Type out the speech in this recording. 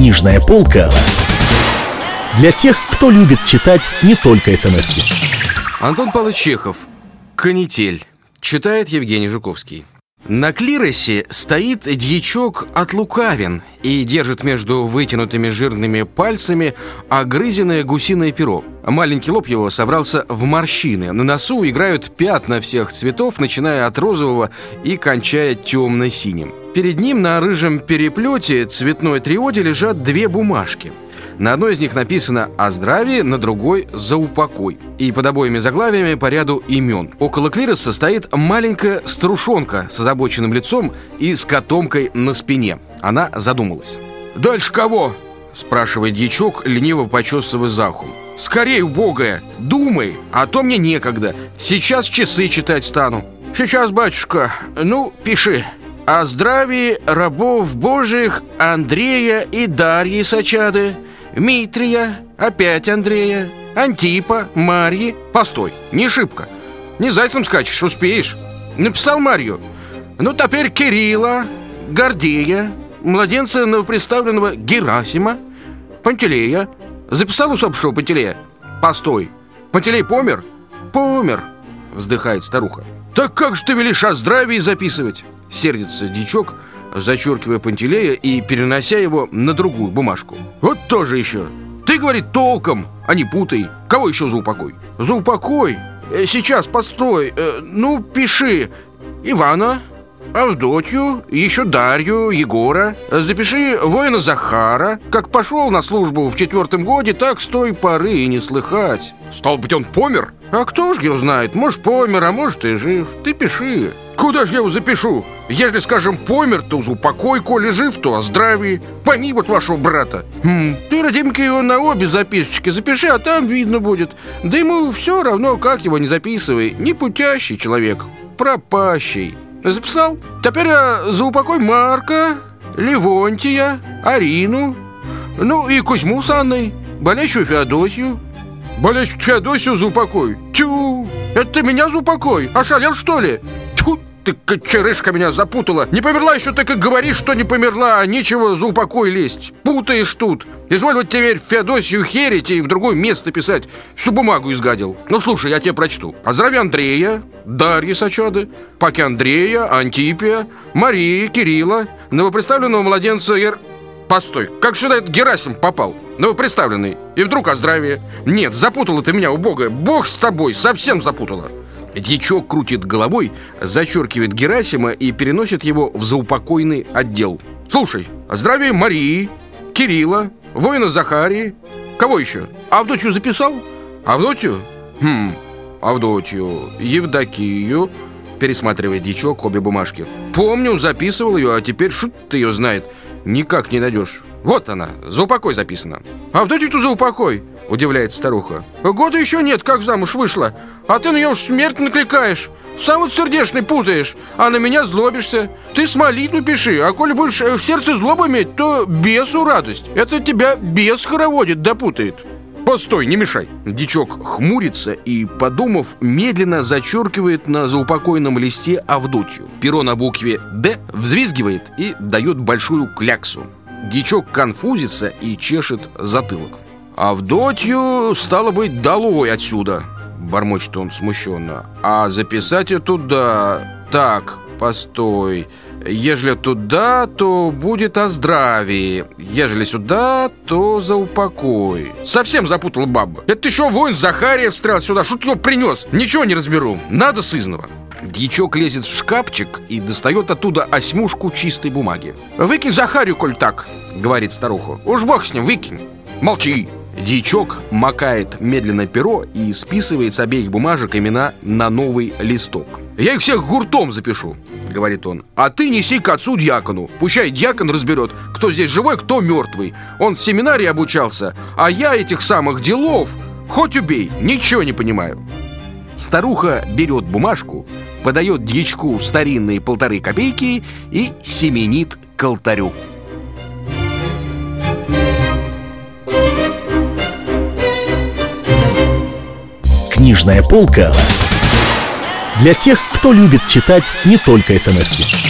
Книжная полка для тех, кто любит читать не только смс -ки. Антон Павлович Чехов «Канитель» Читает Евгений Жуковский на клиросе стоит дьячок от лукавин и держит между вытянутыми жирными пальцами огрызенное гусиное перо. Маленький лоб его собрался в морщины. На носу играют пятна всех цветов, начиная от розового и кончая темно-синим. Перед ним на рыжем переплете цветной триоде лежат две бумажки – на одной из них написано «О здравии», на другой «За упокой». И под обоими заглавиями по ряду имен. Около клироса стоит маленькая струшонка с озабоченным лицом и с котомкой на спине. Она задумалась. «Дальше кого?» – спрашивает дьячок, лениво почесывая за ухом. «Скорей, убогая, думай, а то мне некогда. Сейчас часы читать стану». «Сейчас, батюшка, ну, пиши». «О здравии рабов божьих Андрея и Дарьи Сачады, Митрия, опять Андрея, Антипа, Марьи. Постой, не шибко. Не зайцем скачешь, успеешь. Написал Марью. Ну, теперь Кирилла, Гордея, младенца новоприставленного Герасима, Пантелея. Записал усопшего Пантелея? Постой. Пантелей помер? Помер, вздыхает старуха. Так как же ты велишь о здравии записывать? Сердится дичок, зачеркивая Пантелея и перенося его на другую бумажку. Вот тоже еще. Ты, говорит, толком, а не путай. Кого еще за упокой? За упокой? Э, сейчас, постой. Э, ну, пиши. Ивана, Авдотью, еще Дарью, Егора. Запиши воина Захара. Как пошел на службу в четвертом годе, так с той поры и не слыхать. Стал быть, он помер? А кто ж его знает? Может, помер, а может, и жив. Ты пиши. Куда ж я его запишу? Если, скажем, помер, то за упокой, коли жив, то о здравии. Пойми вот вашего брата. Хм, ты, родимка, его на обе записочки запиши, а там видно будет. Да ему все равно, как его не записывай. Не путящий человек, пропащий. Записал? Теперь а, за упокой Марка, Левонтия, Арину, ну и Кузьму с Анной, болящую Феодосию. Болящую Феодосию за упокой? Тю! Это ты меня за упокой? Ошалел, что ли? Ты, кочерышка, меня запутала. Не померла еще, так и говоришь, что не померла, а нечего за упокой лезть. Путаешь тут. Изволь вот теперь Феодосию херить и в другое место писать. Всю бумагу изгадил. Ну, слушай, я тебе прочту. О здравии Андрея, Дарьи Сачады, Паки Андрея, Антипия, Марии, Кирилла, новоприставленного младенца Ер... Постой, как сюда этот Герасим попал? Новоприставленный. И вдруг о здравии. Нет, запутала ты меня, убогая. Бог с тобой, совсем запутала. Дьячок крутит головой, зачеркивает Герасима и переносит его в заупокойный отдел. Слушай, о здравии Марии, Кирилла, воина Захарии. Кого еще? Авдотью записал? Авдотью? Хм, Авдотью, Евдокию Пересматривает дичок обе бумажки Помню, записывал ее, а теперь шут ты ее знает Никак не найдешь Вот она, за упокой записана Авдотью-то за упокой Удивляется старуха Года еще нет, как замуж вышла А ты на нее уж смерть накликаешь сам вот сердечный путаешь, а на меня злобишься. Ты с молитву пиши, а коли будешь в сердце злобу иметь, то бесу радость. Это тебя бес хороводит, допутает. Постой, не мешай Дичок хмурится и, подумав, медленно зачеркивает на заупокойном листе Авдотью Перо на букве «Д» взвизгивает и дает большую кляксу Дичок конфузится и чешет затылок. Авдотью, стало быть, долой отсюда Бормочет он смущенно. А записать эту да Так, постой. Ежели туда, то будет о здравии. Ежели сюда, то за упокой. Совсем запутал баба. Это еще воин Захария встрял сюда Что ты его принес? Ничего не разберу. Надо сызного Дьячок лезет в шкафчик и достает оттуда осьмушку чистой бумаги «Выкинь Захарию, коль так», — говорит старуха «Уж бог с ним, выкинь». «Молчи», Дьячок макает медленно перо и списывает с обеих бумажек имена на новый листок. «Я их всех гуртом запишу», — говорит он. «А ты неси к отцу дьякону. Пущай дьякон разберет, кто здесь живой, кто мертвый. Он в семинарии обучался, а я этих самых делов, хоть убей, ничего не понимаю». Старуха берет бумажку, подает дьячку старинные полторы копейки и семенит к алтарю. Книжная полка для тех, кто любит читать не только смс -ки.